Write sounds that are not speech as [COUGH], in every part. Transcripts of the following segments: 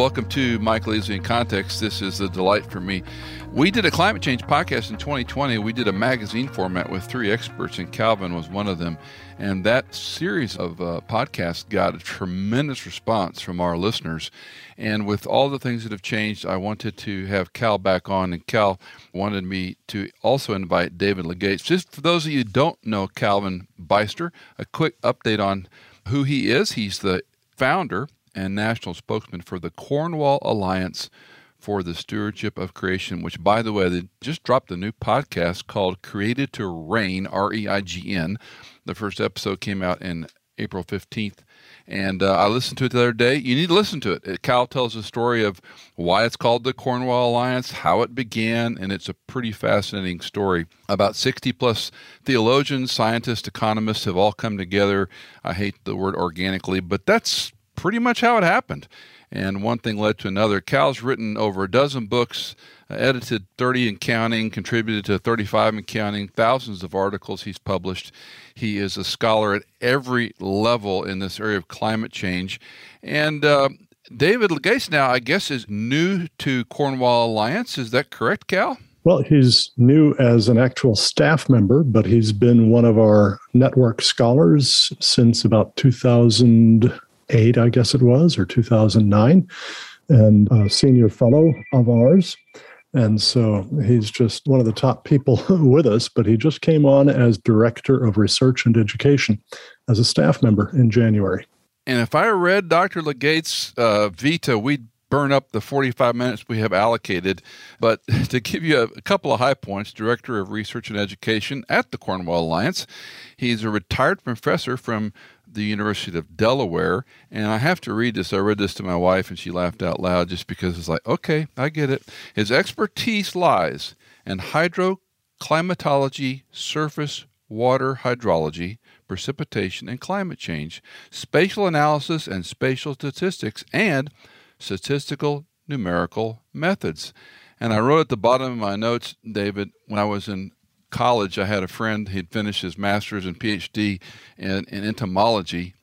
Welcome to Michael Easley in Context. This is a delight for me. We did a climate change podcast in 2020. We did a magazine format with three experts, and Calvin was one of them. And that series of uh, podcasts got a tremendous response from our listeners. And with all the things that have changed, I wanted to have Cal back on, and Cal wanted me to also invite David Legates. Just for those of you who don't know Calvin Beisner, a quick update on who he is. He's the founder and national spokesman for the Cornwall Alliance for the Stewardship of Creation, which, by the way, they just dropped a new podcast called Created to Reign, R E I G N. The first episode came out in April 15th. And uh, I listened to it the other day. You need to listen to it. Cal tells the story of why it's called the Cornwall Alliance, how it began, and it's a pretty fascinating story. About 60 plus theologians, scientists, economists have all come together. I hate the word organically, but that's pretty much how it happened. And one thing led to another. Cal's written over a dozen books, uh, edited 30 and counting, contributed to 35 and counting, thousands of articles he's published. He is a scholar at every level in this area of climate change. And uh, David Legates now, I guess, is new to Cornwall Alliance. Is that correct, Cal? Well, he's new as an actual staff member, but he's been one of our network scholars since about 2000 2008, I guess it was, or 2009, and a senior fellow of ours. And so he's just one of the top people [LAUGHS] with us, but he just came on as Director of Research and Education as a staff member in January. And if I read Dr. Legate's uh, Vita, we'd burn up the 45 minutes we have allocated. But [LAUGHS] to give you a, a, couple of high points, Director of Research and Education at the Cornwall Alliance, he's a retired professor from the University of Delaware. And I have to read this. I read this to my wife, and she laughed out loud just because it's like, okay, I get it. His expertise lies in hydroclimatology, surface water hydrology, precipitation, and climate change, spatial analysis and spatial statistics, and statistical numerical methods. And I wrote at the bottom of my notes, David, when I was in college, I had a friend. He'd finished his master's and PhD in, in entomology,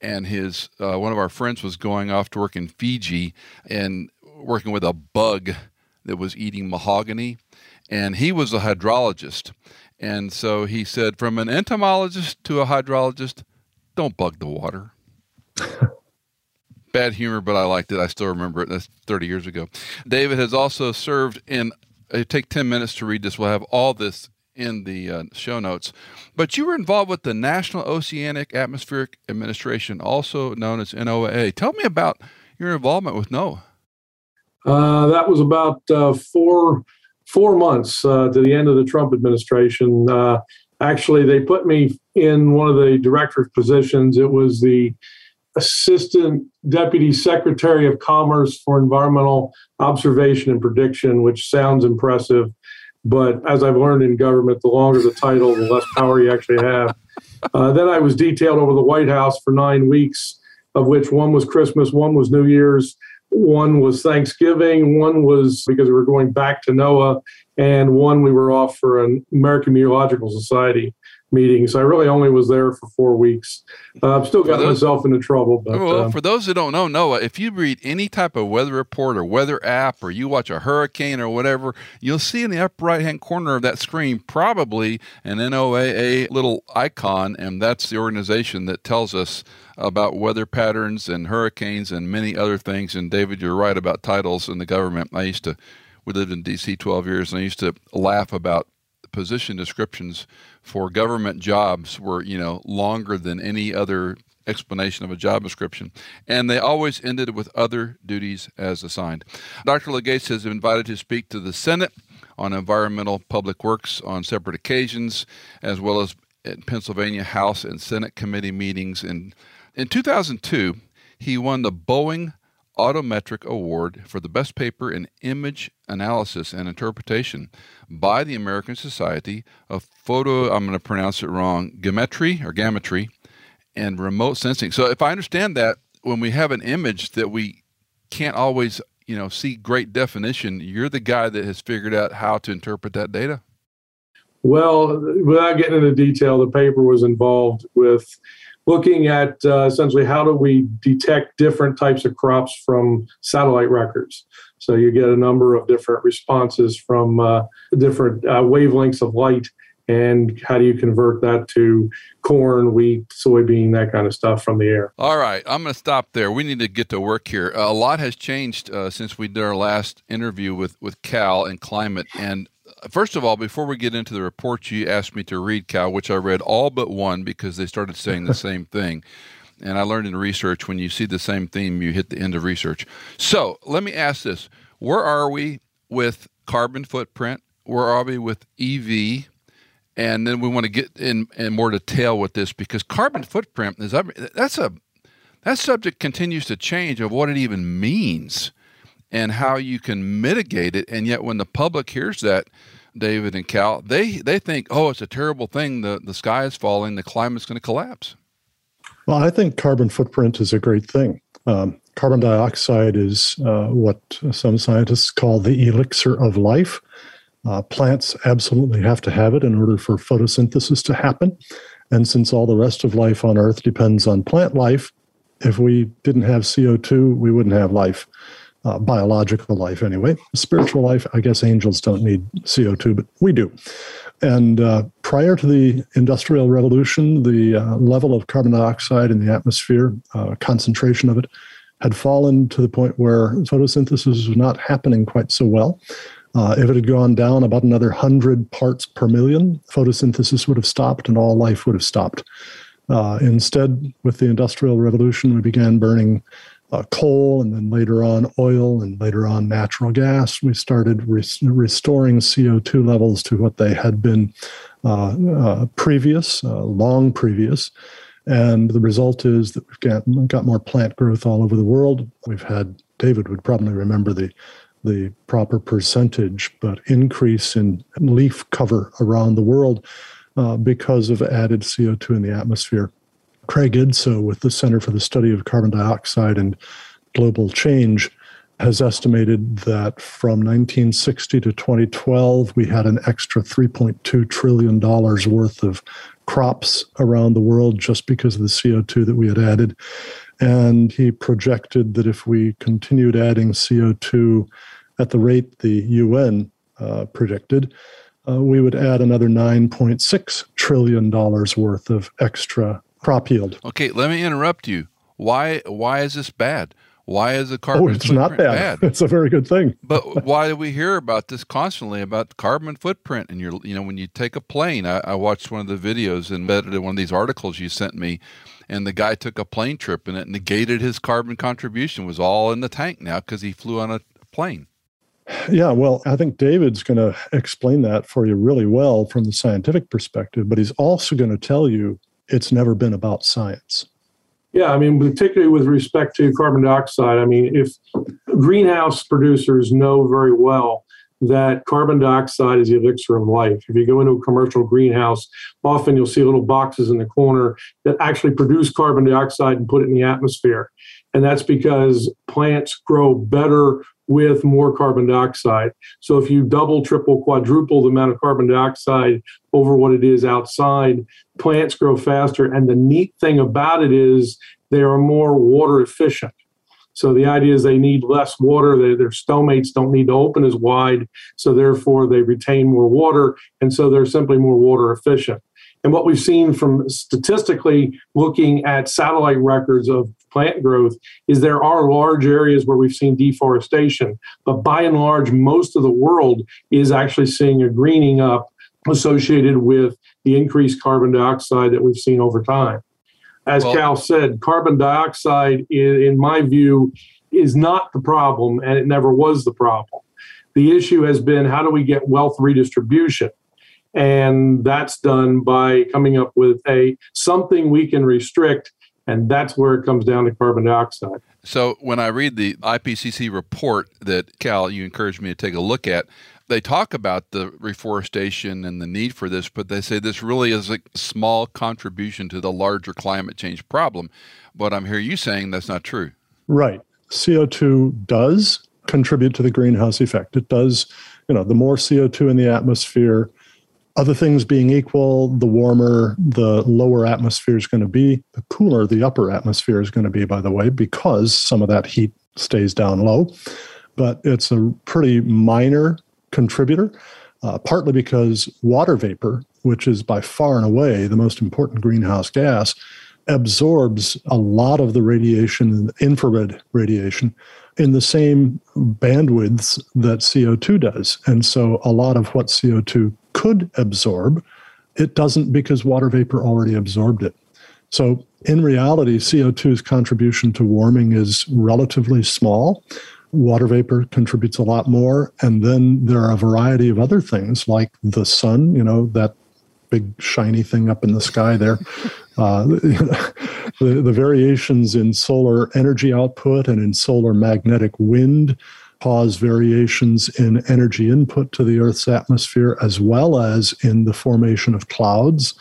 and his uh, one of our friends was going off to work in Fiji and working with a bug that was eating mahogany, and he was a hydrologist. And so he said, from an entomologist to a hydrologist, don't bug the water. [LAUGHS] Bad humor, but I liked it. I still remember it. That's 30 years ago. David has also served in. It take 10 minutes to read this. We'll have all this in the uh, show notes. But you were involved with the National Oceanic Atmospheric Administration, also known as NOAA. Tell me about your involvement with NOAA. Uh, that was about uh, four four months uh, to the end of the Trump administration. Uh, actually, they put me in one of the director's positions. It was the Assistant Deputy Secretary of Commerce for Environmental Observation and Prediction, which sounds impressive. But as I've learned in government, the longer the title, the less power you actually have. Uh, then I was detailed over the White House for nine weeks, of which one was Christmas, one was New Year's, one was Thanksgiving, one was because we were going back to NOAA, and one we were off for an American Meteorological Society meeting. So I really only was there for four weeks. Uh, I've still got those, myself into trouble. But, well, uh, for those who don't know, NOAA, if you read any type of weather report or weather app, or you watch a hurricane or whatever, you'll see in the upper right hand corner of that screen probably an NOAA little icon, and that's the organization that tells us about weather patterns and hurricanes and many other things. And David, you're right about titles in the government. I used to. We lived in D.C. 12 years, and I used to laugh about position descriptions for government jobs were, you know, longer than any other explanation of a job description, and they always ended with other duties as assigned. Dr. Legates has been invited to speak to the Senate on environmental public works on separate occasions, as well as at Pennsylvania House and Senate committee meetings. And in 2002, he won the Boeing Autometric Award for the best paper in image analysis and interpretation by the American Society of Photo, I'm going to pronounce it wrong, Geometry or Gammetry and Remote Sensing. So if I understand that, when we have an image that we can't always, you know, see great definition, you're the guy that has figured out how to interpret that data. Well, without getting into detail, the paper was involved with looking at uh, essentially how do we detect different types of crops from satellite records. So you get a number of different responses from uh, different uh, wavelengths of light and how do you convert that to corn, wheat, soybean, that kind of stuff from the air. All right, I'm going to stop there. We need to get to work here. a lot has changed uh, since we did our last interview with, with Cal and climate. And first of all, before we get into the report you asked me to read, Cal, which I read all but one because they started saying the [LAUGHS] same thing. And I learned in research when you see the same theme, you hit the end of research. So let me ask this Where are we with carbon footprint? Where are we with EV? and then we want to get in, in more detail with this because carbon footprint is that's a that subject continues to change of what it even means and how you can mitigate it. And yet when the public hears that david and cal they they think oh it's a terrible thing. The the sky is falling. The climate's going to collapse. Well i think carbon footprint is a great thing. Um, carbon dioxide is uh, what some scientists call the elixir of life. Uh, plants absolutely have to have it in order for photosynthesis to happen. And since all the rest of life on Earth depends on plant life, if we didn't have CO2, we wouldn't have life, uh, biological life anyway. Spiritual life, I guess angels don't need CO2, but we do. And uh, prior to the Industrial Revolution, the uh, level of carbon dioxide in the atmosphere, uh, concentration of it, had fallen to the point where photosynthesis was not happening quite so well. Uh, if it had gone down about another 100 parts per million, photosynthesis would have stopped and all life would have stopped. Uh, instead, with the Industrial Revolution, we began burning uh, coal and then later on oil and later on natural gas. We started res- restoring CO2 levels to what they had been uh, uh, previous, uh, long previous. And the result is that we've got, got more plant growth all over the world. We've had, David would probably remember the the proper percentage, but increase in leaf cover around the world uh, because of added CO2 in the atmosphere. Craig Idso with the Center for the Study of Carbon Dioxide and Global Change has estimated that from 1960 to 2012, we had an extra $3.2 trillion worth of crops around the world just because of the CO2 that we had added. And he projected that if we continued adding CO2 at the rate the UN uh, predicted, uh, we would add another $9.6 trillion worth of extra crop yield. Okay, let me interrupt you. Why, why is this bad? Why is the carbon? Footprint? Oh, it's not bad. bad. [LAUGHS] It's a very good thing. but why do we hear about this constantly about carbon footprint? And you're, you know, when you take a plane, I, I watched one of the videos embedded in one of these articles you sent me, and the guy took a plane trip, and it negated his carbon contribution. It was all in the tank now because he flew on a plane. Yeah, well, I think David's going to explain that for you really well from the scientific perspective, but he's also going to tell you it's never been about science. Yeah, I mean, particularly with respect to carbon dioxide, I mean, if greenhouse producers know very well that carbon dioxide is the elixir of life. If you go into a commercial greenhouse, often you'll see little boxes in the corner that actually produce carbon dioxide and put it in the atmosphere. And that's because plants grow better with more carbon dioxide. So if you double, triple, quadruple the amount of carbon dioxide over what it is outside, plants grow faster. And the neat thing about it is they are more water efficient. So the idea is they need less water. They, their stomates don't need to open as wide. So therefore they retain more water. And so they're simply more water efficient. And what we've seen from statistically looking at satellite records of plant growth is there are large areas where we've seen deforestation, but by and large, most of the world is actually seeing a greening up associated with the increased carbon dioxide that we've seen over time. As well, Cal said, carbon dioxide, in my view, is not the problem, and it never was the problem. The issue has been how do we get wealth redistribution? and that's done by coming up with a something we can restrict and that's where it comes down to carbon dioxide. So when I read the IPCC report that Cal you encouraged me to take a look at, they talk about the reforestation and the need for this, but they say this really is a small contribution to the larger climate change problem. But I'm hearing you saying that's not true. Right. CO2 does contribute to the greenhouse effect. It does, you know, the more CO2 in the atmosphere, Other things being equal, the warmer the lower atmosphere is going to be, the cooler the upper atmosphere is going to be, by the way, because some of that heat stays down low. But it's a pretty minor contributor, uh, partly because water vapor, which is by far and away the most important greenhouse gas, absorbs a lot of the radiation, infrared radiation, in the same bandwidths that CO2 does. And so a lot of what CO2 could absorb, it doesn't because water vapor already absorbed it. So in reality, CO2's contribution to warming is relatively small. Water vapor contributes a lot more. And then there are a variety of other things like the sun, you know, that big shiny thing up in the sky there. [LAUGHS] Uh, [LAUGHS] the, the variations in solar energy output and in solar magnetic wind cause variations in energy input to the Earth's atmosphere, as well as in the formation of clouds.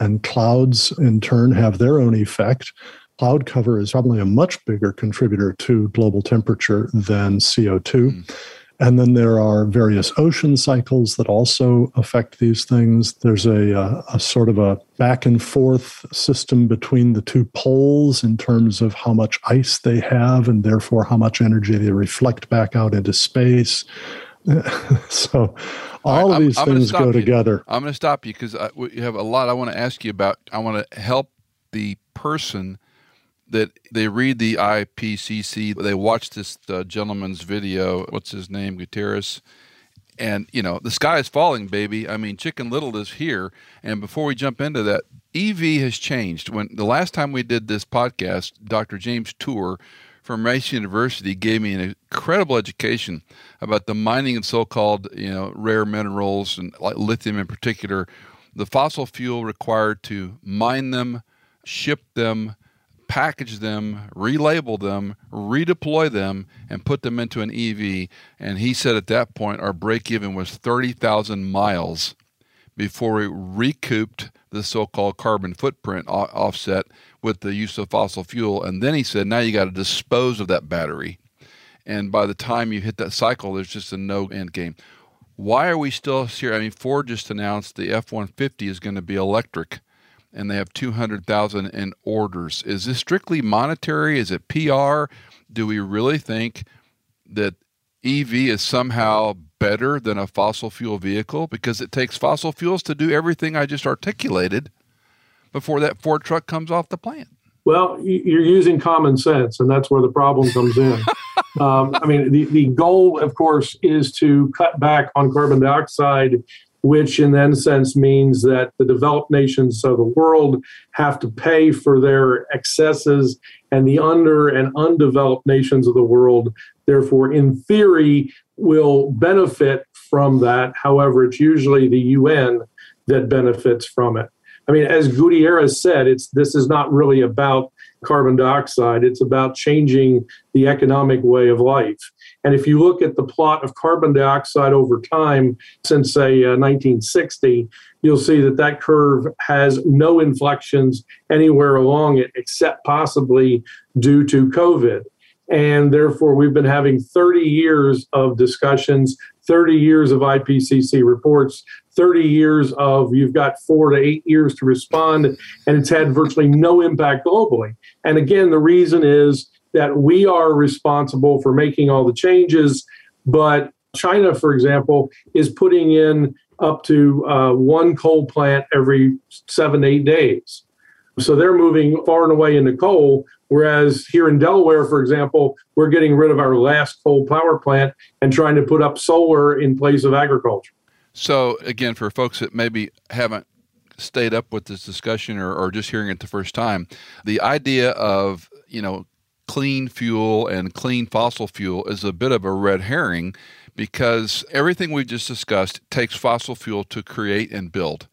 And clouds, in turn, have their own effect. Cloud cover is probably a much bigger contributor to global temperature than CO2. Mm. And then there are various ocean cycles that also affect these things. There's a, a, uh, a, sort of a back and forth system between the two poles in terms of how much ice they have and therefore how much energy they reflect back out into space. [LAUGHS] so all right, of these I'm, things I'm go you. together. I'm going to stop you because you have a lot I want to ask you about. I want to help the person that they read the IPCC, they watch this uh, gentleman's video. What's his name? Guterres. And, you know, the sky is falling, baby. I mean, Chicken Little is here. And before we jump into that, EV has changed. When the last time we did this podcast, Dr. James Tour from Rice University gave me an incredible education about the mining of so-called, you know, rare minerals and like lithium in particular, the fossil fuel required to mine them, ship them, package them, relabel them, redeploy them, and put them into an EV. And he said at that point our break even was 30,000 miles before we recouped the so called carbon footprint offset with the use of fossil fuel. And then he said, now you got to dispose of that battery. And by the time you hit that cycle, there's just a no end game. Why are we still here? I mean, Ford just announced the F 150 is going to be electric and they have 200,000 in orders. Is this strictly monetary? Is it PR? Do we really think that EV is somehow better than a fossil fuel vehicle because it takes fossil fuels to do everything I just articulated before that Ford truck comes off the plant? Well, you're using common sense, and that's where the problem comes in. [LAUGHS] um, I mean, the, the goal, of course, is to cut back on carbon dioxide which in that sense means that the developed nations of the world have to pay for their excesses and the under and undeveloped nations of the world therefore in theory will benefit from that however it's usually the UN that benefits from it. I mean as Guterres said it's this is not really about carbon dioxide it's about changing the economic way of life and if you look at the plot of carbon dioxide over time since, say, uh, 1960, you'll see that that curve has no inflections anywhere along it except possibly due to COVID. And therefore, we've been having 30 years of discussions, 30 years of IPCC reports, 30 years of you've got four to eight years to respond, and it's had virtually no impact globally. And again, the reason is that we are responsible for making all the changes, but China, for example, is putting in up to uh, one coal plant every seven, eight days. So they're moving far and away into coal. Whereas here in Delaware, for example, we're getting rid of our last coal power plant and trying to put up solar in place of agriculture. So, again, for folks that maybe haven't stayed up with this discussion or, or just hearing it the first time, the idea of, you know, clean fuel and clean fossil fuel is a bit of a red herring because everything we just discussed takes fossil fuel to create and build.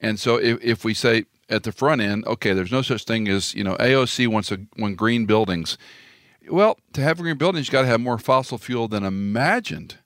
And so if, if we say at the front end, okay, there's no such thing as, you know, AOC wants a, green buildings. Well, to have green buildings, you got to have more fossil fuel than imagined.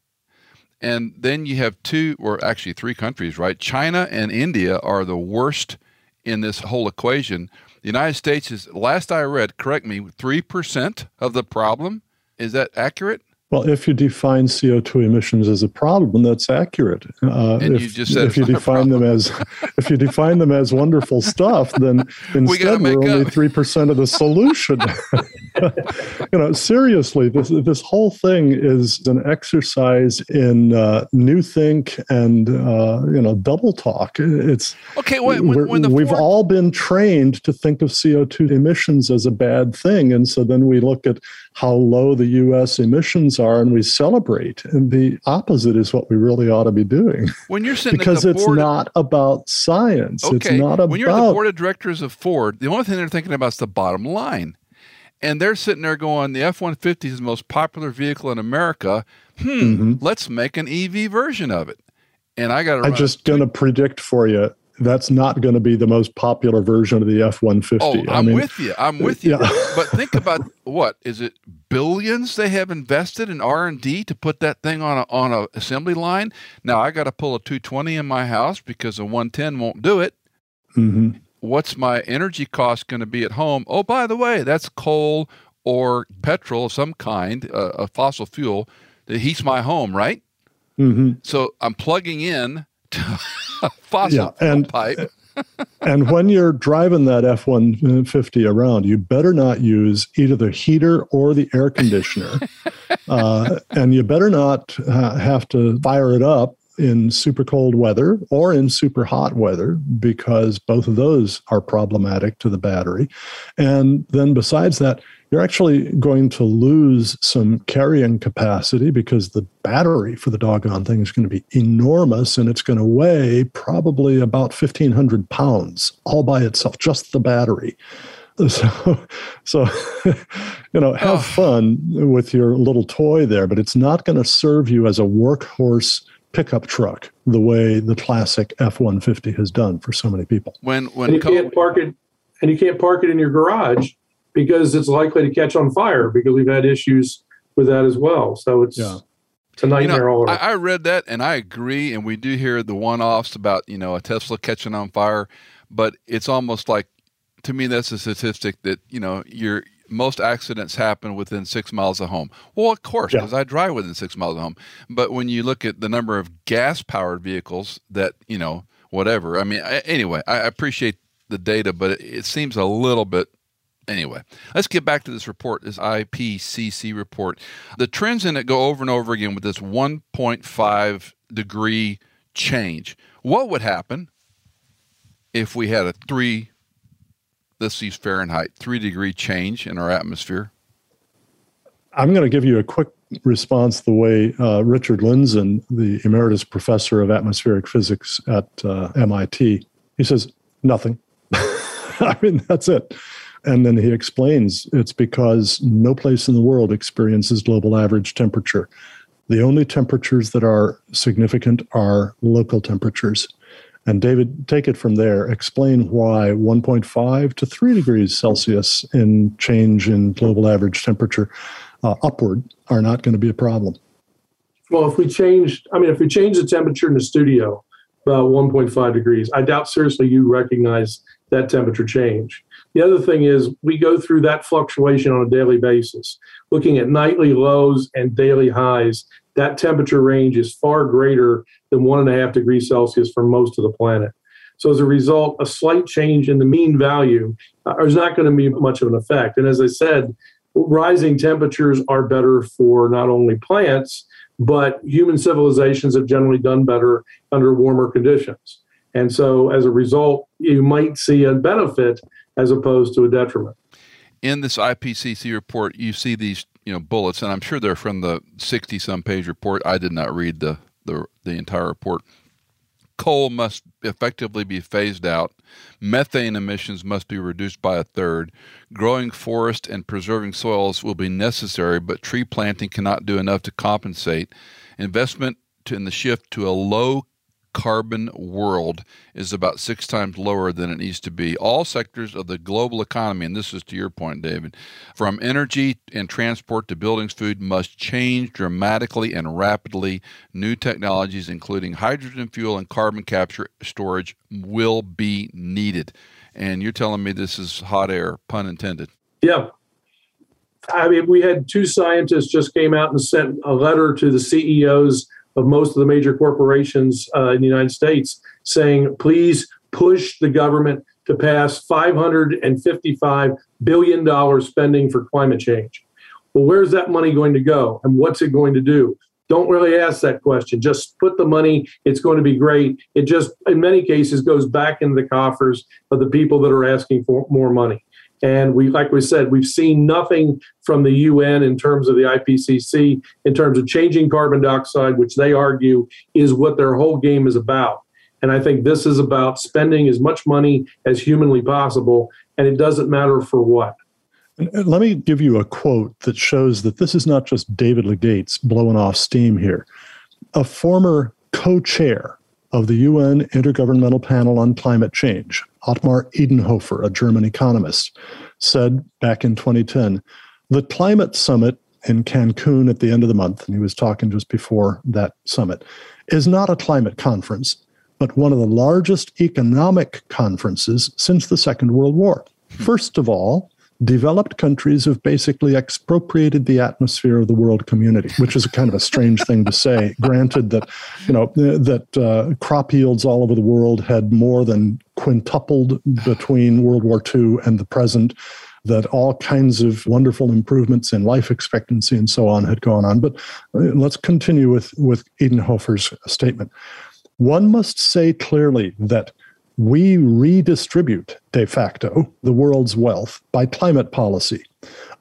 And then you have two, or actually three countries, right? China and India are the worst in this whole equation the United States is, last I read, correct me, 3% of the problem. Is that accurate? Well, if you define CO2 emissions as a problem, that's accurate. Uh, and if, you just said if you define them as [LAUGHS] if you define them as wonderful stuff, then [LAUGHS] instead we are only three percent of the solution. [LAUGHS] [LAUGHS] you know, seriously, this this whole thing is an exercise in uh, new think and uh, you know double talk. It's okay. When, when, when we've all been trained to think of CO2 emissions as a bad thing, and so then we look at how low the U.S. emissions are and we celebrate. And the opposite is what we really ought to be doing. When you're sitting because it's not about science. Okay. It's not about when you're the board of directors of Ford, the only thing they're thinking about is the bottom line. And they're sitting there going, the F 150 is the most popular vehicle in America. Hmm, mm-hmm. let's make an EV version of it. And I got to. I'm just going to predict for you that's not going to be the most popular version of the F one fifty. Oh, I'm mean, with you. I'm with you. Yeah. [LAUGHS] but think about what is it? Billions they have invested in R and D to put that thing on a on a assembly line. Now I got to pull a 220 in my house because a 110 won't do it. Mm-hmm. What's my energy cost going to be at home? Oh, by the way, that's coal or petrol of some kind, uh, a fossil fuel that heats my home, right? Mm-hmm. So I'm plugging in [LAUGHS] to fossil yeah, and, pipe. [LAUGHS] and when you're driving that F 150 around, you better not use either the heater or the air conditioner. [LAUGHS] uh, and you better not uh, have to fire it up in super cold weather or in super hot weather because both of those are problematic to the battery. And then besides that, you're actually going to lose some carrying capacity because the battery for the doggone thing is going to be enormous and it's going to weigh probably about 1,500 pounds all by itself, just the battery. [LAUGHS] So, so [LAUGHS] you know, have oh. fun with your little toy there, but it's not going to serve you as a workhorse pickup truck the way the classic F one fifty has done for so many people. When when and you can't park it, and you can't park it in your garage because it's likely to catch on fire because we've had issues with that as well. So it's yeah. it's a nightmare you know, all around. I, I read that and I agree, and we do hear the one offs about you know a Tesla catching on fire, but it's almost like to me that's a statistic that you know you're most accidents happen within six miles of home. Well, of course, because yeah. I drive within six miles of home. But when you look at the number of gas powered vehicles that, you know, whatever, I mean, I, anyway, I appreciate the data, but it, it seems a little bit Anyway, let's get back to this report, this IPCC report. The trends in it go over and over again with this 1.5 degree change. What would happen if we had a 3 this is Fahrenheit, three degree change in our atmosphere? I'm going to give you a quick response the way uh, Richard Lindzen, the emeritus professor of atmospheric physics at uh, MIT, he says, nothing. [LAUGHS] I mean, that's it. And then he explains it's because no place in the world experiences global average temperature. The only temperatures that are significant are local temperatures. And David, take it from there. Explain why 1.5 to 3 degrees Celsius in change in global average temperature uh, upward are not going to be a problem. Well, if we change, I mean, if we change the temperature in the studio about 1.5 degrees, I doubt seriously you recognize that temperature change. The other thing is we go through that fluctuation on a daily basis. Looking at nightly lows and daily highs, that temperature range is far greater than one and a half degrees Celsius for most of the planet. So as a result, a slight change in the mean value uh, is not going to be much of an effect. And as I said, rising temperatures are better for not only plants, but human civilizations have generally done better under warmer conditions. And so as a result, you might see a benefit as opposed to a detriment. In this IPCC report, you see these you know bullets, and I'm sure they're from the 60 some page report. I did not read the, the, the entire report. Coal must effectively be phased out. Methane emissions must be reduced by a third. Growing forest and preserving soils will be necessary, but tree planting cannot do enough to compensate. Investment in the shift to a low carbon world is about six times lower than it needs to be. All sectors of the global economy, and this is to your point, David, from energy and transport to buildings, food, must change dramatically and rapidly. New technologies, including hydrogen fuel and carbon capture storage, will be needed. And you're telling me this is hot air, pun intended. Yeah. I mean, we had two scientists just came out and sent a letter to the CEOs of most of the major corporations uh, in the United States saying, please push the government to pass $555 billion spending for climate change. Well, where's that money going to go and what's it going to do? Don't really ask that question. Just put the money, it's going to be great. It just, in many cases, goes back into the coffers of the people that are asking for more money. And we, like we said, we've seen nothing from the UN in terms of the IPCC, in terms of changing carbon dioxide, which they argue is what their whole game is about. And I think this is about spending as much money as humanly possible, and it doesn't matter for what. Uh, let me give you a quote that shows that this is not just David Legates blowing off steam here. A former co chair of the UN Intergovernmental Panel on Climate Change, Ottmar Edenhofer, a German economist, said back in 2010 the climate summit in Cancun at the end of the month, and he was talking just before that summit, is not a climate conference, but one of the largest economic conferences since the Second World War. First of all, developed countries have basically expropriated the atmosphere of the world community, which is a kind of a strange thing to say. [LAUGHS] Granted that, you know, that uh, crop yields all over the world had more than quintupled between World War II and the present. That all kinds of wonderful improvements in life expectancy and so on had gone on. But uh, let's continue with, with Edenhofer's statement. One must say clearly that we redistribute de facto the world's wealth by climate policy.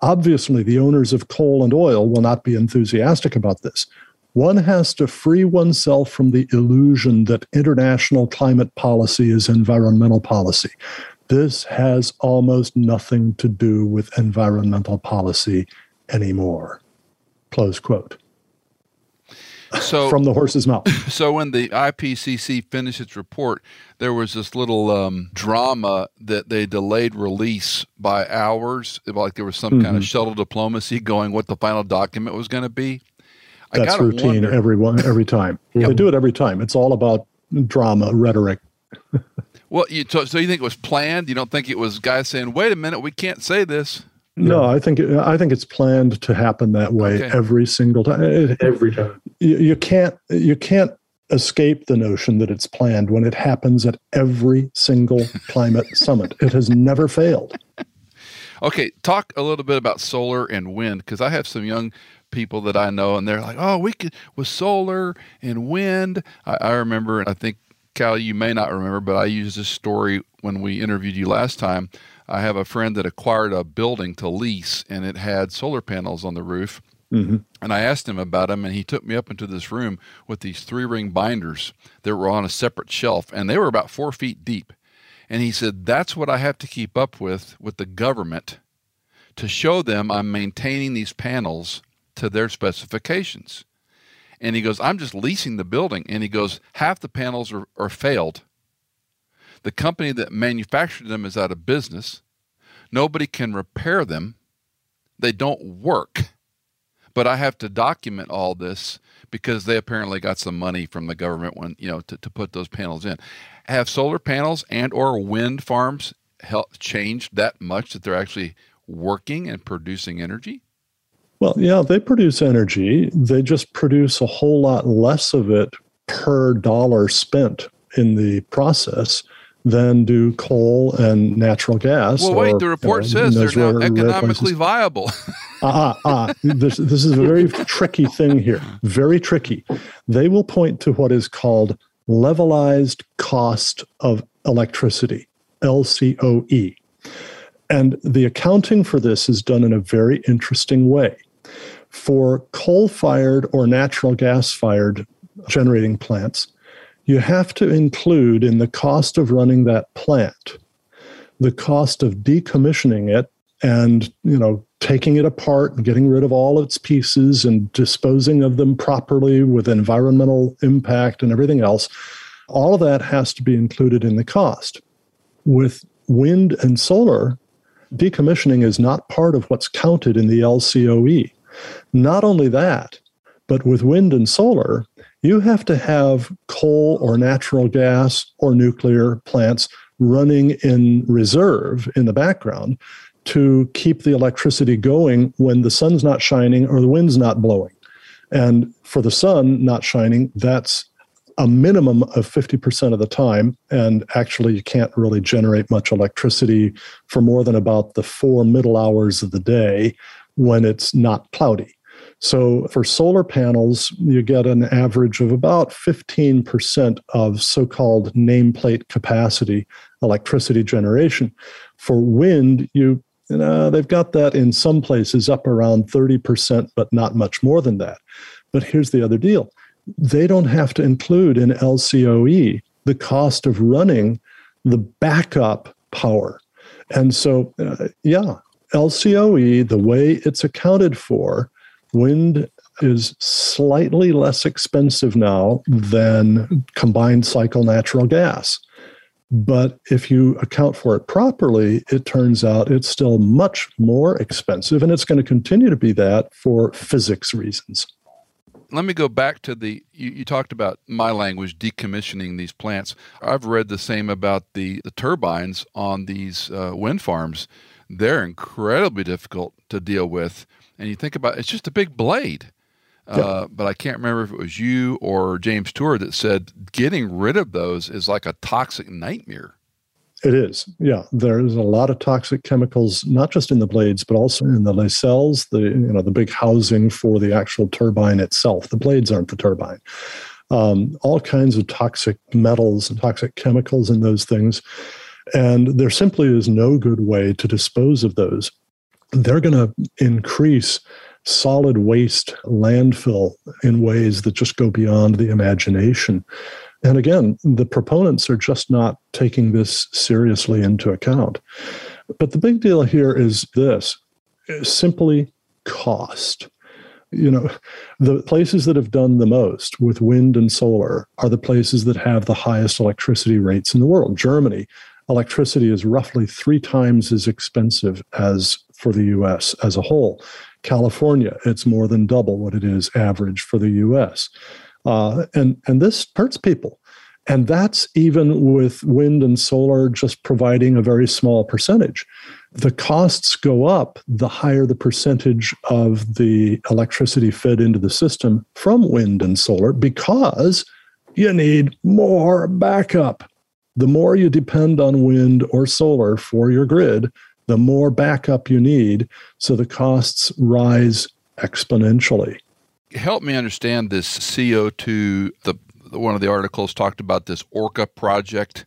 Obviously, the owners of coal and oil will not be enthusiastic about this. One has to free oneself from the illusion that international climate policy is environmental policy. This has almost nothing to do with environmental policy anymore. Close quote so from the horse's mouth. [LAUGHS] So when the IPCC finished its report, there was this little um, drama that they delayed release by hours, like there was some mm-hmm. kind of mm-hmm. shuttle diplomacy going. What the final document was going to be. That's routine wonder, every one, every time. [LAUGHS] Yep. They do it every time. It's all about drama, rhetoric. [LAUGHS] well, you, so, so you think it was planned? You don't think it was guys saying, "Wait a minute, we can't say this." No, I think I think it's planned to happen that way okay. every single time. every time. You, you can't you can't escape the notion that it's planned when it happens at every single climate [LAUGHS] summit. It has never failed. Okay, talk a little bit about solar and wind because I have some young people that I know, and they're like, "Oh, we could with solar and wind." I, I remember, I think Cal, you may not remember, but I used this story when we interviewed you last time I have a friend that acquired a building to lease, and it had solar panels on the roof. Mm-hmm. And I asked him about them, and he took me up into this room with these three ring binders that were on a separate shelf, and they were about four feet deep. And he said, That's what I have to keep up with with the government to show them I'm maintaining these panels to their specifications. And he goes, I'm just leasing the building. And he goes, Half the panels are, are failed the company that manufactured them is out of business. Nobody can repair them. They don't work. But I have to document all this because they apparently got some money from the government when, you know, to, to put those panels in. Have solar panels and or wind farms help changed that much that they're actually working and producing energy? Well, yeah, they produce energy. They just produce a whole lot less of it per dollar spent in the process than do coal and natural gas. Well, wait, the report you know, says they're now economically viable. ah, [LAUGHS] ah, ah. This, this is a very tricky thing here. Very tricky. They will point to what is called levelized cost of electricity, LCOE. And the accounting for this is done in a very interesting way. For coal fired or natural gas fired generating plants, you have to include in the cost of running that plant the cost of decommissioning it and you know taking it apart and getting rid of all its pieces and disposing of them properly with environmental impact and everything else. All of that has to be included in the cost. With wind and solar decommissioning is not part of what's counted in the LCOE not only that but with wind and solar you have to have coal or natural gas or nuclear plants running in reserve in the background to keep the electricity going when the sun's not shining or the wind's not blowing. And for the sun not shining, that's a minimum of 50% of the time. And actually, you can't really generate much electricity for more than about the four middle hours of the day when it's not cloudy. So for solar panels, you get an average of about 15% of so called nameplate capacity electricity generation. For wind, you they've got that in some places up around 30%, but not much more than that. But here's the other deal they don't have to include in LCOE the cost of running the backup power. And so, uh, yeah, LCOE, the way it's accounted for, wind is slightly less expensive now than combined cycle natural gas. But if you account for it properly, it turns out it's still much more expensive, and it's going to continue to be that for physics reasons. Let me go back to the you, you, talked about my language decommissioning these plants. I've read the same about the, the turbines on these uh, wind farms. They're incredibly difficult to deal with and you think about it's just a big blade uh, but i can't remember if it was you or james tour that said getting rid of those is like a toxic nightmare it is. Yeah, there's a lot of toxic chemicals, not just in the blades, but also in the nacelles, the you know the big housing for the actual turbine itself. The blades aren't the turbine. Um, all kinds of toxic metals and toxic chemicals in those things, and there simply is no good way to dispose of those. They're going to increase solid waste landfill in ways that just go beyond the imagination. And again, the proponents are just not taking this seriously into account. But the big deal here is this simply cost. You know, the places that have done the most with wind and solar are the places that have the highest electricity rates in the world. Germany, electricity is roughly three times as expensive as for the US as a whole. California, it's more than double what it is average for the US. Uh, and, and this hurts people. And that's even with wind and solar just providing a very small percentage. The costs go up the higher the percentage of the electricity fed into the system from wind and solar because you need more backup. The more you depend on wind or solar for your grid, the more backup you need. So the costs rise exponentially help me understand this CO2. The one of the articles talked about this Orca project,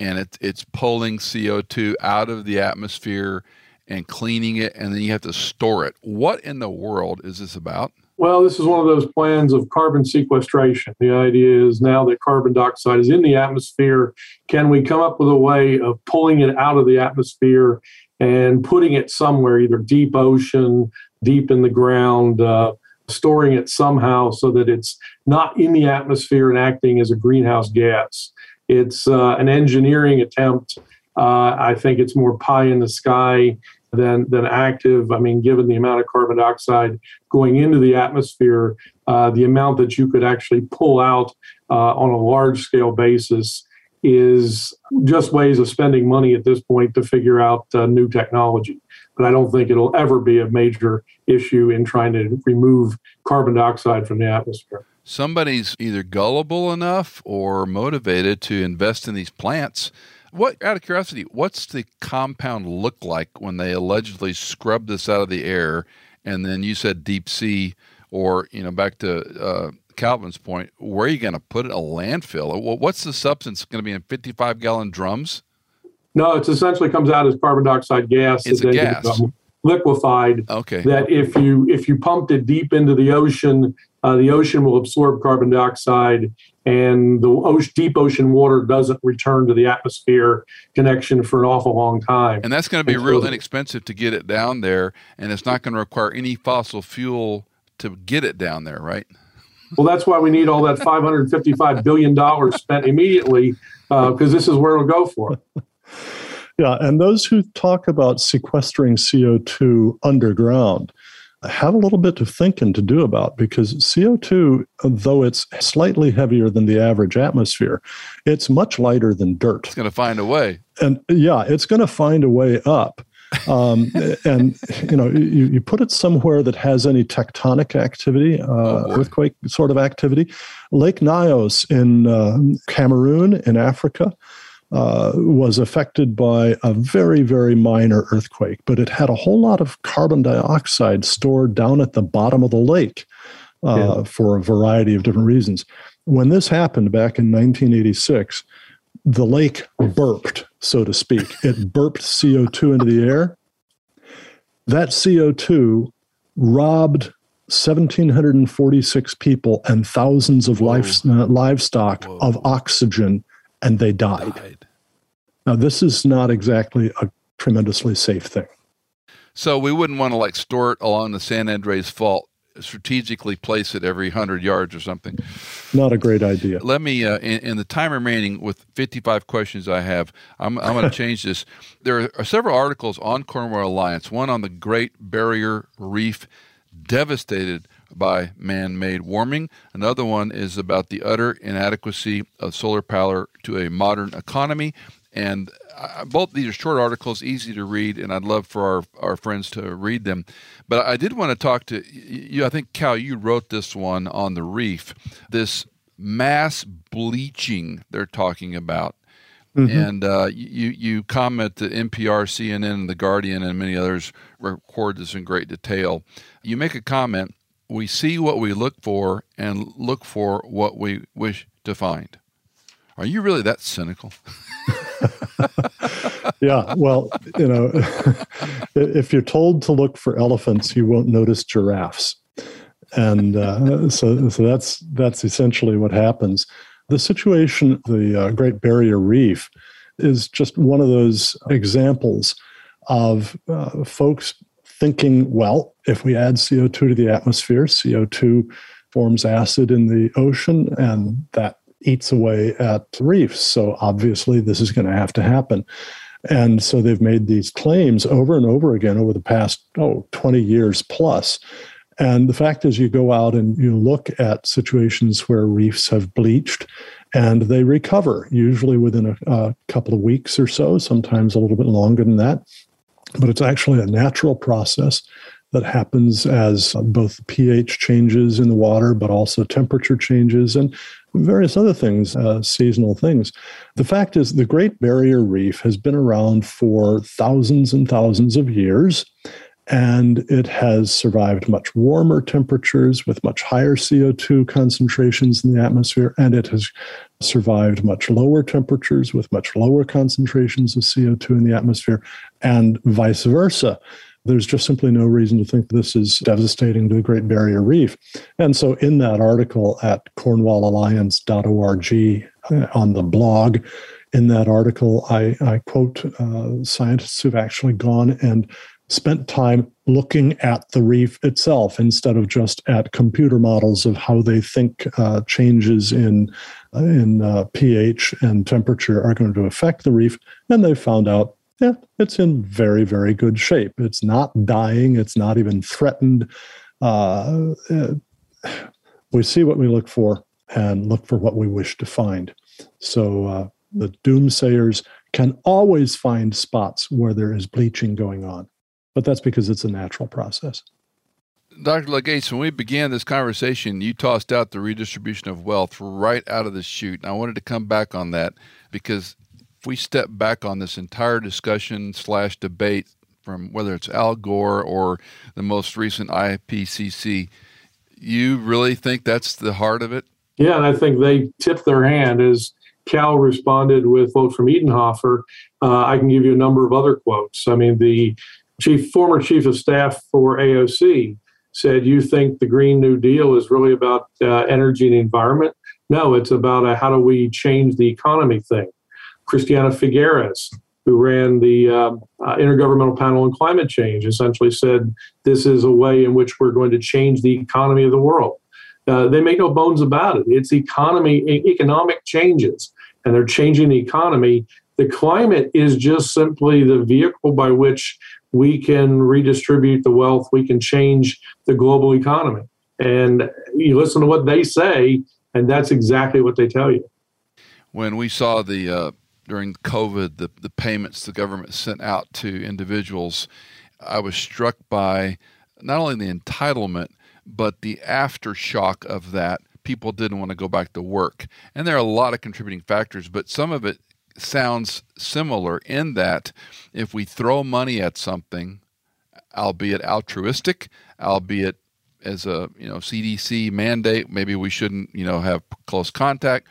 and it, it's pulling CO2 out of the atmosphere and cleaning it, and then you have to store it. What in the world is this about? Well, this is one of those plans of carbon sequestration. The idea is now that carbon dioxide is in the atmosphere, can we come up with a way of pulling it out of the atmosphere and putting it somewhere, either deep ocean, deep in the ground, uh, storing it somehow so that it's not in the atmosphere and acting as a greenhouse gas. It's uh, an engineering attempt. Uh, I think it's more pie in the sky than than active. I mean, given the amount of carbon dioxide going into the atmosphere, uh, the amount that you could actually pull out uh, on a large scale basis is just ways of spending money at this point to figure out uh, new technology but I don't think it'll ever be a major issue in trying to remove carbon dioxide from the atmosphere. Somebody's either gullible enough or motivated to invest in these plants. What, out of curiosity, what's the compound look like when they allegedly scrub this out of the air? And then you said deep sea, or you know, back to uh, Calvin's point, where are you going to put it? A landfill? What's the substance going to be in 55 gallon drums? No, it essentially comes out as carbon dioxide gas. It's a gas. Liquefied. Okay. That if you if you pumped it deep into the ocean, uh, the ocean will absorb carbon dioxide, and the ocean, deep ocean water doesn't return to the atmosphere connection for an awful long time. And that's going to be real inexpensive to get it down there, and it's not going to require any fossil fuel to get it down there, right? Well, that's why we need all that 555 billion dollars spent immediately, because uh, this is where it'll go for. Yeah, and those who talk about sequestering CO2 underground have a little bit of thinking to do about because CO2, though it's slightly heavier than the average atmosphere, it's much lighter than dirt. It's going to find a way. And yeah, it's going to find a way up. Um, and you know, you, you put it somewhere that has any tectonic activity, uh, oh earthquake sort of activity. Lake Nyos in uh, Cameroon in Africa. Uh, was affected by a very, very minor earthquake, but it had a whole lot of carbon dioxide stored down at the bottom of the lake uh, yeah. for a variety of different reasons. When this happened back in 1986, the lake burped, so to speak. It burped CO2 into the air. That CO2 robbed 1,746 people and thousands of life, uh, livestock Whoa. of oxygen, and they died. died. Now, this is not exactly a tremendously safe thing. So we wouldn't want to like store it along the San Andreas Fault strategically place it every 100 yards or something. Not a great idea. Let me, uh, in, in, the time remaining with 55 questions I have, I'm, I'm going [LAUGHS] to change this. There are several articles on Cornwall Alliance, one on the Great Barrier Reef devastated by man made warming. Another one is about the utter inadequacy of solar power to a modern economy. And uh, both these are short articles, easy to read, and I'd love for our, our friends to read them. But I did want to talk to you. I think, Cal, you wrote this one on the reef, this mass bleaching they're talking about. Mm-hmm. And uh, you you comment that NPR, CNN, The Guardian, and many others record this in great detail. You make a comment: "We see what we look for, and look for what we wish to find." Are you really that cynical? [LAUGHS] [LAUGHS] yeah, well, you know, [LAUGHS] if you're told to look for elephants, you won't notice giraffes, and uh, so so that's that's essentially what happens. The situation, the uh, Great Barrier Reef, is just one of those examples of uh, folks thinking, well, if we add CO2 to the atmosphere, CO2 forms acid in the ocean, and that eats away at reefs. So obviously, this is going to have to happen. And so they've made these claims over and over again over the past, oh, 20 years plus. And the fact is, you go out and you look at situations where reefs have bleached and they recover, usually within a, a couple of weeks or so, sometimes a little bit longer than that. But it's actually a natural process that happens as both pH changes in the water, but also temperature changes and various other things, uh, seasonal things. The fact is, the Great Barrier Reef has been around for thousands and thousands of years, and it has survived much warmer temperatures with much higher CO2 concentrations in the atmosphere, and it has survived much lower temperatures with much lower concentrations of CO2 in the atmosphere, and vice versa there's just simply no reason to think this is devastating to the Great Barrier Reef. And so, in that article at cornwallalliance.org uh, on the blog, in that article, I, I quote uh, scientists who've actually gone and spent time looking at the reef itself instead of just at computer models of how they think uh, changes in in uh, pH and temperature are going to affect the reef, and they found out yeah, it's in very, very good shape. It's not dying. It's not even threatened. Uh, uh, we see what we look for and look for what we wish to find. So uh, the doomsayers can always find spots where there is bleaching going on, but that's because it's a natural process. Dr. Legates, when we began this conversation, you tossed out the redistribution of wealth right out of the chute. And I wanted to come back on that because we step back on this entire discussion slash debate from whether it's Al Gore or the most recent IPCC, you really think that's the heart of it? Yeah, and I think they tipped their hand as Cal responded with quote from Edenhofer. Uh, I can give you a number of other quotes. I mean, the chief, former chief of staff for AOC said, "You think the Green New Deal is really about uh, energy and environment? No, it's about a, how do we change the economy thing." Christiana Figueres, who ran the um, uh, Intergovernmental Panel on Climate Change, essentially said this is a way in which we're going to change the economy of the world. Uh, they make no bones about it. It's economy, economic changes, and they're changing the economy. The climate is just simply the vehicle by which we can redistribute the wealth. We can change the global economy. And you listen to what they say, and that's exactly what they tell you. When we saw the uh during COVID, the, the payments the government sent out to individuals, I was struck by not only the entitlement, but the aftershock of that. People didn't want to go back to work. And there are a lot of contributing factors, but some of it sounds similar in that if we throw money at something, albeit altruistic, albeit as a you know CDC mandate, maybe we shouldn't you know have close contact.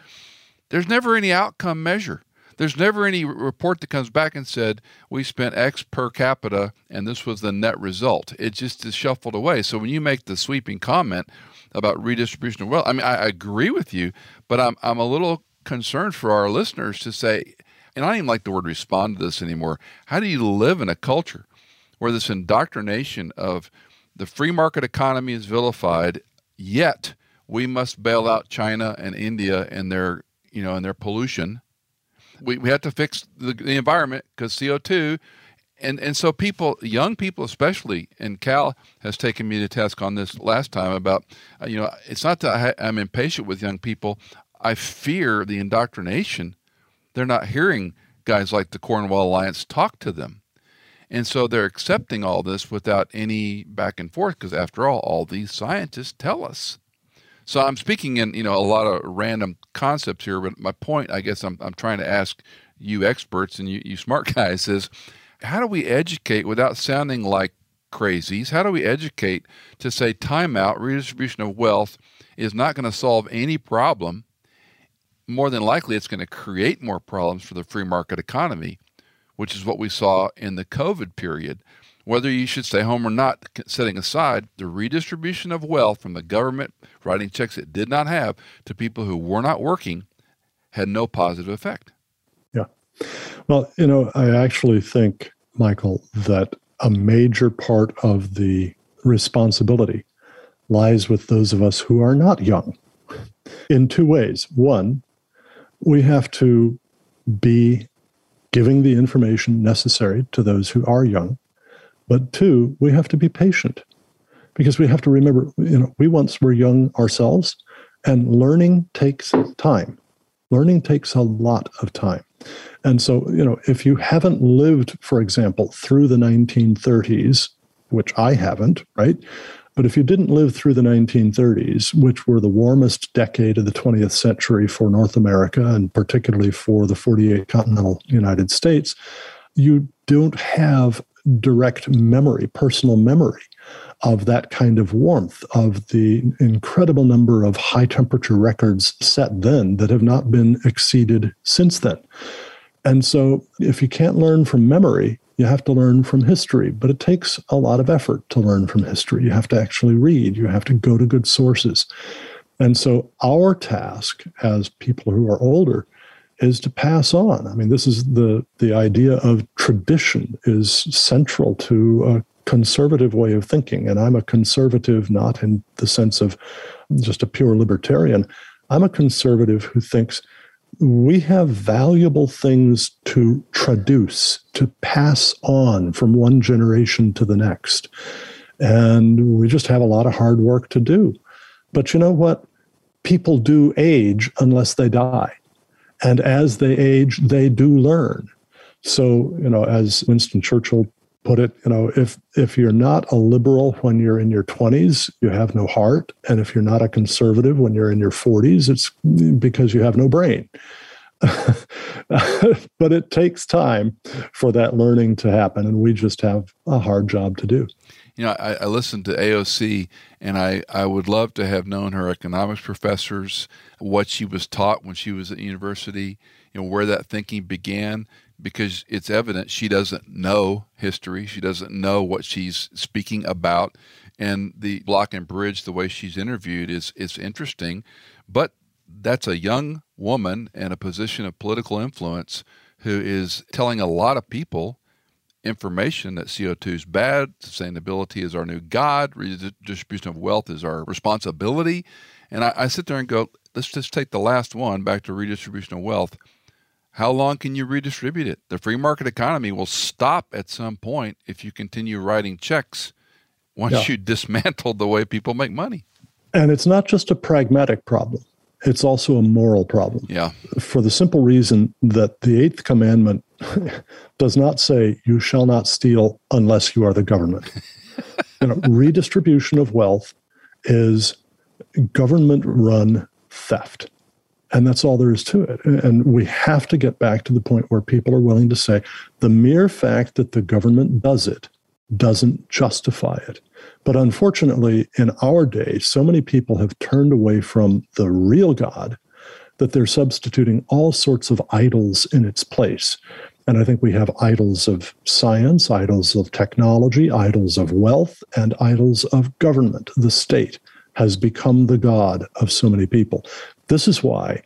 There's never any outcome measure. There's never any report that comes back and said we spent X per capita and this was the net result. It just is shuffled away. So when you make the sweeping comment about redistribution of wealth, I mean I agree with you, but I'm I'm a little concerned for our listeners to say, and I don't even like the word respond to this anymore. How do you live in a culture where this indoctrination of the free market economy is vilified, yet we must bail out China and India and their you know and their pollution we, we have to fix the, the environment because CO2 and and so people young people especially and cal has taken me to task on this last time about uh, you know it's not that I, i'm impatient with young people. I fear the indoctrination. They're not hearing guys like the cornwall alliance talk to them. And so they're accepting all this without any back and forth because after all all these scientists tell us so I'm speaking in you know a lot of random concepts here, but my point, I guess, I'm I'm trying to ask you experts and you, you smart [LAUGHS] guys is how do we educate without sounding like crazies? How do we educate to say timeout, redistribution of wealth is not going to solve any problem? More than likely, it's going to create more problems for the free market economy, which is what we saw in the COVID period whether you should stay home or not, setting aside the redistribution of wealth from the government writing checks it did not have to people who were not working had no positive effect. Yeah. Well, you know, I actually think, Michael, that a major part of the responsibility lies with those of us who are not young in two ways. One, we have to be giving the information necessary to those who are young but two, we have to be patient because we have to remember, you know, we once were young ourselves and learning takes time. Learning takes a lot of time. And so, you know, if you haven't lived, for example, through the 1930s, which I haven't, right? But if you didn't live through the 1930s, which were the warmest decade of the 20th century for North America and particularly for the 48 continental United States, you don't have direct memory, personal memory of that kind of warmth, of the incredible number of high temperature records set then that have not been exceeded since then. And so, if you can't learn from memory, you have to learn from history, but it takes a lot of effort to learn from history. You have to actually read, you have to go to good sources. And so, our task as people who are older is to pass on. I mean, this is the the idea of tradition is central to a conservative way of thinking, and I'm a conservative not in the sense of just a pure libertarian. I'm a conservative who thinks we have valuable things to traduce, to pass on from one generation to the next. And we just have a lot of hard work to do. But you know what? People do age unless they die. And as they age, they do learn. So, you know, as Winston Churchill put it, you know, if if you're not a liberal when you're in your 20s, you have no heart, and if you're not a conservative when you're in your 40s, it's because you have no brain. [LAUGHS] but it takes time for that learning to happen, and we just have a hard job to do you know, I, I listened to AOC, and I, I would love to have known her economics professors, what she was taught when she was at university, you know, where that thinking began, because it's evident she doesn't know history. She doesn't know what she's speaking about. And the block and bridge, the way she's interviewed, is, is interesting. But that's a young woman in a position of political influence who is telling a lot of people information that CO2 is bad, sustainability is our new God, redistribution of wealth is our responsibility. And I, I, sit there and go, let's just take the last one back to redistribution of wealth. How long can you redistribute it? The free market economy will stop at some point if you continue writing checks once yeah. you dismantle the way people make money. And it's not just a pragmatic problem. it's also a moral problem. Yeah. For the simple reason that the eighth commandment [LAUGHS] does not say, you shall not steal unless you are the government. [LAUGHS] you know, redistribution of wealth is government run theft. And that's all there is to it. And we have to get back to the point where people are willing to say the mere fact that the government does it doesn't justify it. But unfortunately, in our day, so many people have turned away from the real God that they're substituting all sorts of idols in its place. And I think we have idols of science, idols of technology, idols of wealth, and idols of government. The state has become the God of so many people. This is why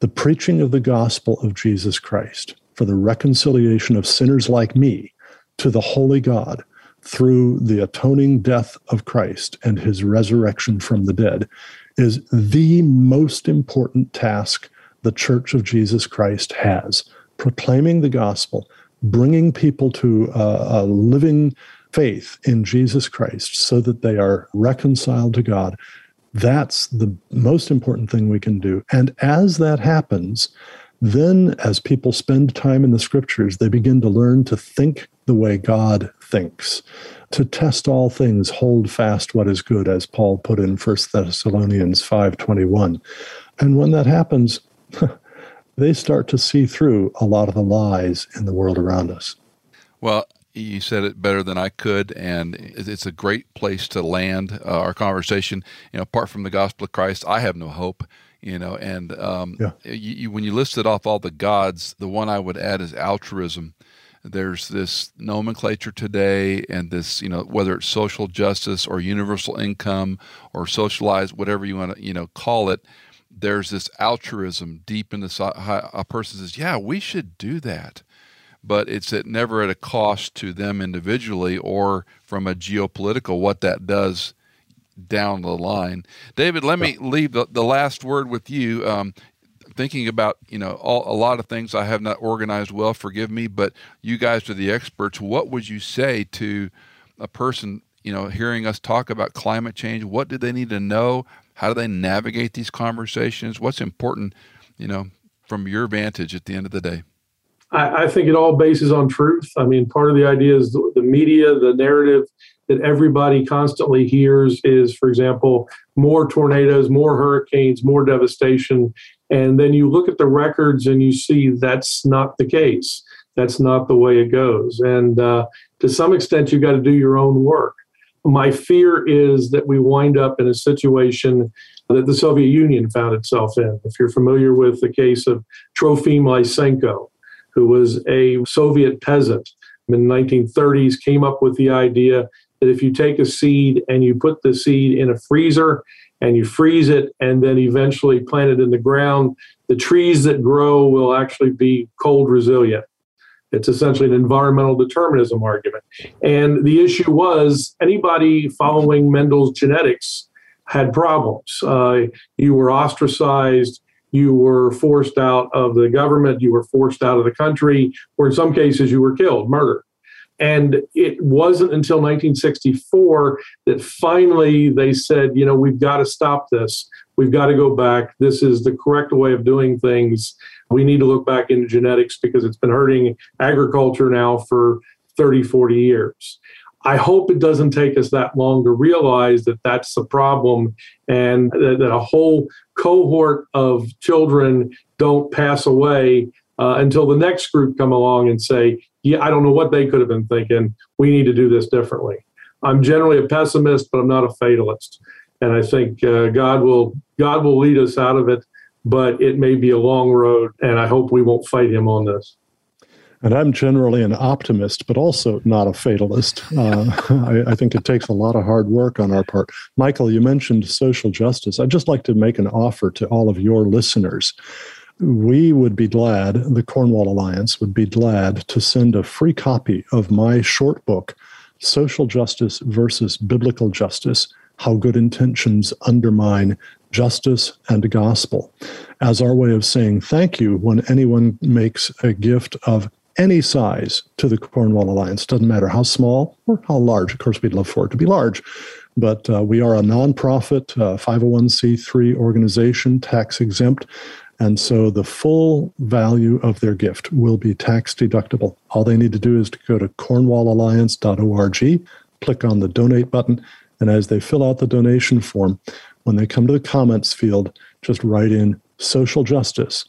the preaching of the gospel of Jesus Christ for the reconciliation of sinners like me to the holy God through the atoning death of Christ and his resurrection from the dead is the most important task the Church of Jesus Christ has proclaiming the gospel, bringing people to a, a living faith in Jesus Christ so that they are reconciled to God. That's the most important thing we can do. And as that happens, then as people spend time in the scriptures, they begin to learn to think the way God thinks. To test all things, hold fast what is good, as Paul put in 1 Thessalonians 5:21. And when that happens, [LAUGHS] they start to see through a lot of the lies in the world around us. Well, you said it better than I could, and it's a great place to land uh, our conversation. You know, apart from the gospel of Christ, I have no hope. You know, and um, yeah. you, you, when you listed off all the gods, the one I would add is altruism. There's this nomenclature today, and this, you know, whether it's social justice or universal income or socialized, whatever you want to, you know, call it there's this altruism deep in the a person says, "Yeah, we should do that," but it's at never at a cost to them individually or from a geopolitical what that does down the line. David, let me leave the, the last word with you. Um, thinking about you know all, a lot of things I have not organized well. Forgive me, but you guys are the experts. What would you say to a person you know hearing us talk about climate change? What do they need to know? How do they navigate these conversations? What's important, you know, from your vantage at the end of the day? I, I think it all bases on truth. I mean, part of the idea is the, the media, the narrative that everybody constantly hears is, for example, more tornadoes, more hurricanes, more devastation. And then you look at the records and you see that's not the case. That's not the way it goes. And uh, to some extent, you've got to do your own work. My fear is that we wind up in a situation that the Soviet Union found itself in. If you're familiar with the case of Trofim Lysenko, who was a Soviet peasant in the 1930s, came up with the idea that if you take a seed and you put the seed in a freezer and you freeze it and then eventually plant it in the ground, the trees that grow will actually be cold resilient. It's essentially an environmental determinism argument. And the issue was anybody following Mendel's genetics had problems. Uh, you were ostracized, you were forced out of the government, you were forced out of the country, or in some cases, you were killed, murdered. And it wasn't until 1964 that finally they said, you know, we've got to stop this. We've got to go back. This is the correct way of doing things. We need to look back into genetics because it's been hurting agriculture now for 30, 40 years. I hope it doesn't take us that long to realize that that's the problem and that, a whole cohort of children don't pass away uh, until the next group come along and say, yeah, I don't know what they could have been thinking. We need to do this differently. I'm generally a pessimist, but I'm not a fatalist. And I think uh, God will God will lead us out of it, but it may be a long road, and I hope we won't fight Him on this. And I'm generally an optimist, but also not a fatalist. Uh, [LAUGHS] I, I, think it takes a lot of hard work on our part. Michael, you mentioned social justice. I'd just like to make an offer to all of your listeners we would be glad, the Cornwall Alliance would be glad to send a free copy of my short book, Social Justice versus Biblical Justice How Good Intentions Undermine Justice and Gospel, as our way of saying thank you when anyone makes a gift of any size to the Cornwall Alliance. Doesn't matter how small or how large. Of course, we'd love for it to be large, but uh, we are a nonprofit uh, 501c3 organization, tax exempt. And so the full value of their gift will be tax deductible. All they need to do is to go to cornwallalliance.org, click on the donate button, and as they fill out the donation form, when they come to the comments field, just write in social justice,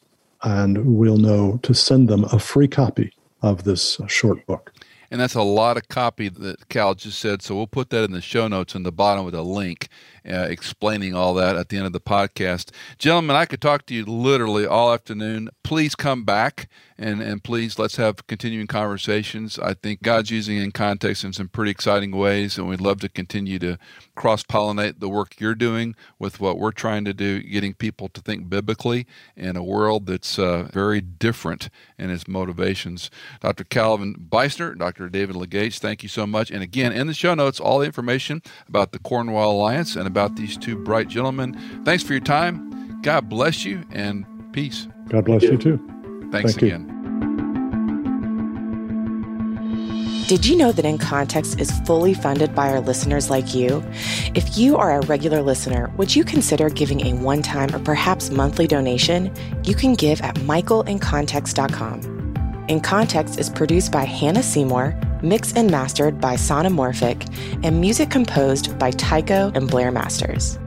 and we'll know to send them a free copy of this short book. And that's a lot of copy that Cal just said. So we'll put that in the show notes in the bottom with a link uh, explaining all that at the end of the podcast. Gentlemen, I could talk to you literally all afternoon. Please come back and, and please let's have continuing conversations. I think God's using in context in some pretty exciting ways, and we'd love to continue to cross pollinate the work you're doing with what we're trying to do, getting people to think biblically in a world that's uh, very different in its motivations. Dr. Calvin Beisner, Dr. David Legates, thank you so much. And again, in the show notes, all the information about the Cornwall Alliance and about these two bright gentlemen. Thanks for your time. God bless you and peace. God bless you too. Thanks Thank you. again. Did you know that In Context is fully funded by our listeners like you? If you are a regular listener, would you consider giving a one time or perhaps monthly donation? You can give at michaelincontext.com. In Context is produced by Hannah Seymour, mixed and mastered by Sonomorphic, and music composed by Tycho and Blair Masters.